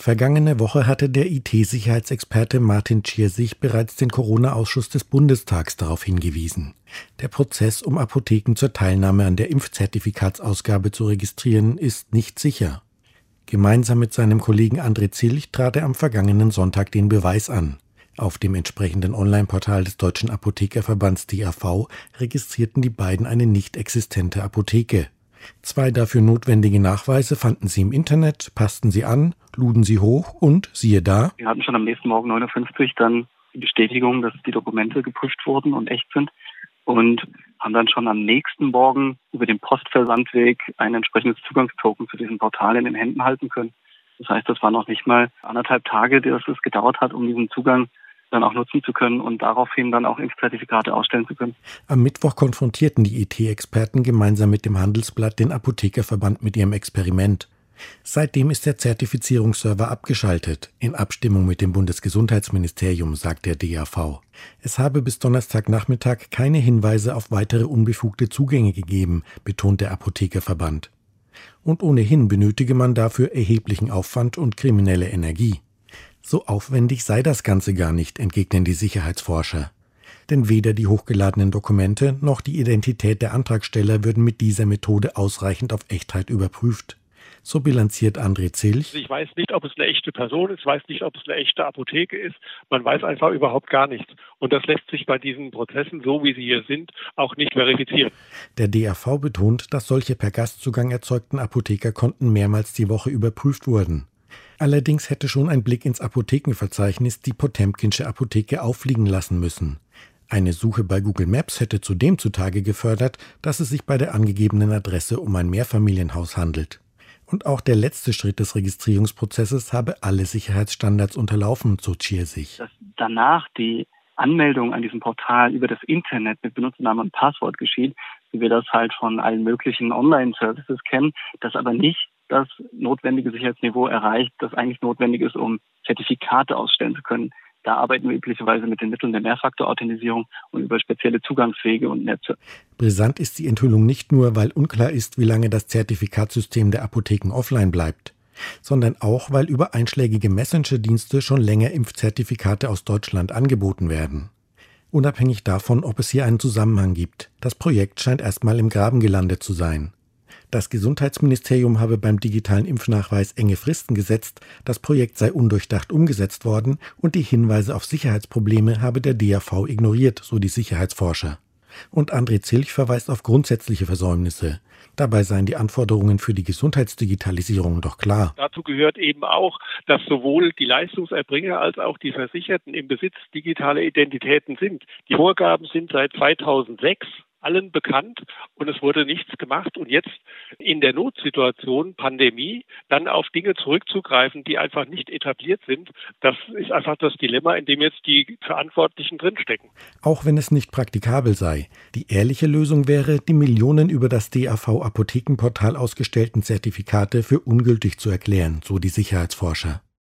Vergangene Woche hatte der IT-Sicherheitsexperte Martin Tschiersich bereits den Corona-Ausschuss des Bundestags darauf hingewiesen. Der Prozess, um Apotheken zur Teilnahme an der Impfzertifikatsausgabe zu registrieren, ist nicht sicher. Gemeinsam mit seinem Kollegen André Zilch trat er am vergangenen Sonntag den Beweis an. Auf dem entsprechenden Online-Portal des Deutschen Apothekerverbands DAV registrierten die beiden eine nicht existente Apotheke. Zwei dafür notwendige Nachweise fanden sie im Internet, passten sie an, luden sie hoch und siehe da. Wir hatten schon am nächsten Morgen 59 dann die Bestätigung, dass die Dokumente geprüft wurden und echt sind und haben dann schon am nächsten Morgen über den Postversandweg ein entsprechendes Zugangstoken zu diesem Portal in den Händen halten können. Das heißt, das war noch nicht mal anderthalb Tage, dass es gedauert hat, um diesen Zugang dann auch nutzen zu können und daraufhin dann auch Impfzertifikate ausstellen zu können. Am Mittwoch konfrontierten die IT-Experten gemeinsam mit dem Handelsblatt den Apothekerverband mit ihrem Experiment. Seitdem ist der Zertifizierungsserver abgeschaltet, in Abstimmung mit dem Bundesgesundheitsministerium, sagt der DAV. Es habe bis Donnerstagnachmittag keine Hinweise auf weitere unbefugte Zugänge gegeben, betont der Apothekerverband. Und ohnehin benötige man dafür erheblichen Aufwand und kriminelle Energie. So aufwendig sei das Ganze gar nicht, entgegnen die Sicherheitsforscher. Denn weder die hochgeladenen Dokumente noch die Identität der Antragsteller würden mit dieser Methode ausreichend auf Echtheit überprüft. So bilanziert André Zilch. Ich weiß nicht, ob es eine echte Person ist, ich weiß nicht, ob es eine echte Apotheke ist. Man weiß einfach überhaupt gar nichts. Und das lässt sich bei diesen Prozessen, so wie sie hier sind, auch nicht verifizieren. Der DAV betont, dass solche per Gastzugang erzeugten Apothekerkonten mehrmals die Woche überprüft wurden. Allerdings hätte schon ein Blick ins Apothekenverzeichnis die Potemkinsche Apotheke auffliegen lassen müssen. Eine Suche bei Google Maps hätte zudem zutage gefördert, dass es sich bei der angegebenen Adresse um ein Mehrfamilienhaus handelt. Und auch der letzte Schritt des Registrierungsprozesses habe alle Sicherheitsstandards unterlaufen, so sich. Dass danach die Anmeldung an diesem Portal über das Internet mit Benutzernamen und Passwort geschieht, wie wir das halt von allen möglichen Online-Services kennen, das aber nicht das notwendige Sicherheitsniveau erreicht, das eigentlich notwendig ist, um Zertifikate ausstellen zu können. Da arbeiten wir üblicherweise mit den Mitteln der Mehrfaktor-Authentisierung und über spezielle Zugangswege und Netze. Brisant ist die Enthüllung nicht nur, weil unklar ist, wie lange das Zertifikatsystem der Apotheken offline bleibt, sondern auch, weil über einschlägige Messenger-Dienste schon länger Impfzertifikate aus Deutschland angeboten werden. Unabhängig davon, ob es hier einen Zusammenhang gibt, das Projekt scheint erstmal im Graben gelandet zu sein. Das Gesundheitsministerium habe beim digitalen Impfnachweis enge Fristen gesetzt, das Projekt sei undurchdacht umgesetzt worden und die Hinweise auf Sicherheitsprobleme habe der DAV ignoriert, so die Sicherheitsforscher. Und André Zilch verweist auf grundsätzliche Versäumnisse. Dabei seien die Anforderungen für die Gesundheitsdigitalisierung doch klar. Dazu gehört eben auch, dass sowohl die Leistungserbringer als auch die Versicherten im Besitz digitaler Identitäten sind. Die Vorgaben sind seit 2006 allen bekannt und es wurde nichts gemacht. Und jetzt in der Notsituation, Pandemie, dann auf Dinge zurückzugreifen, die einfach nicht etabliert sind, das ist einfach das Dilemma, in dem jetzt die Verantwortlichen drinstecken. Auch wenn es nicht praktikabel sei. Die ehrliche Lösung wäre, die Millionen über das DAV Apothekenportal ausgestellten Zertifikate für ungültig zu erklären, so die Sicherheitsforscher.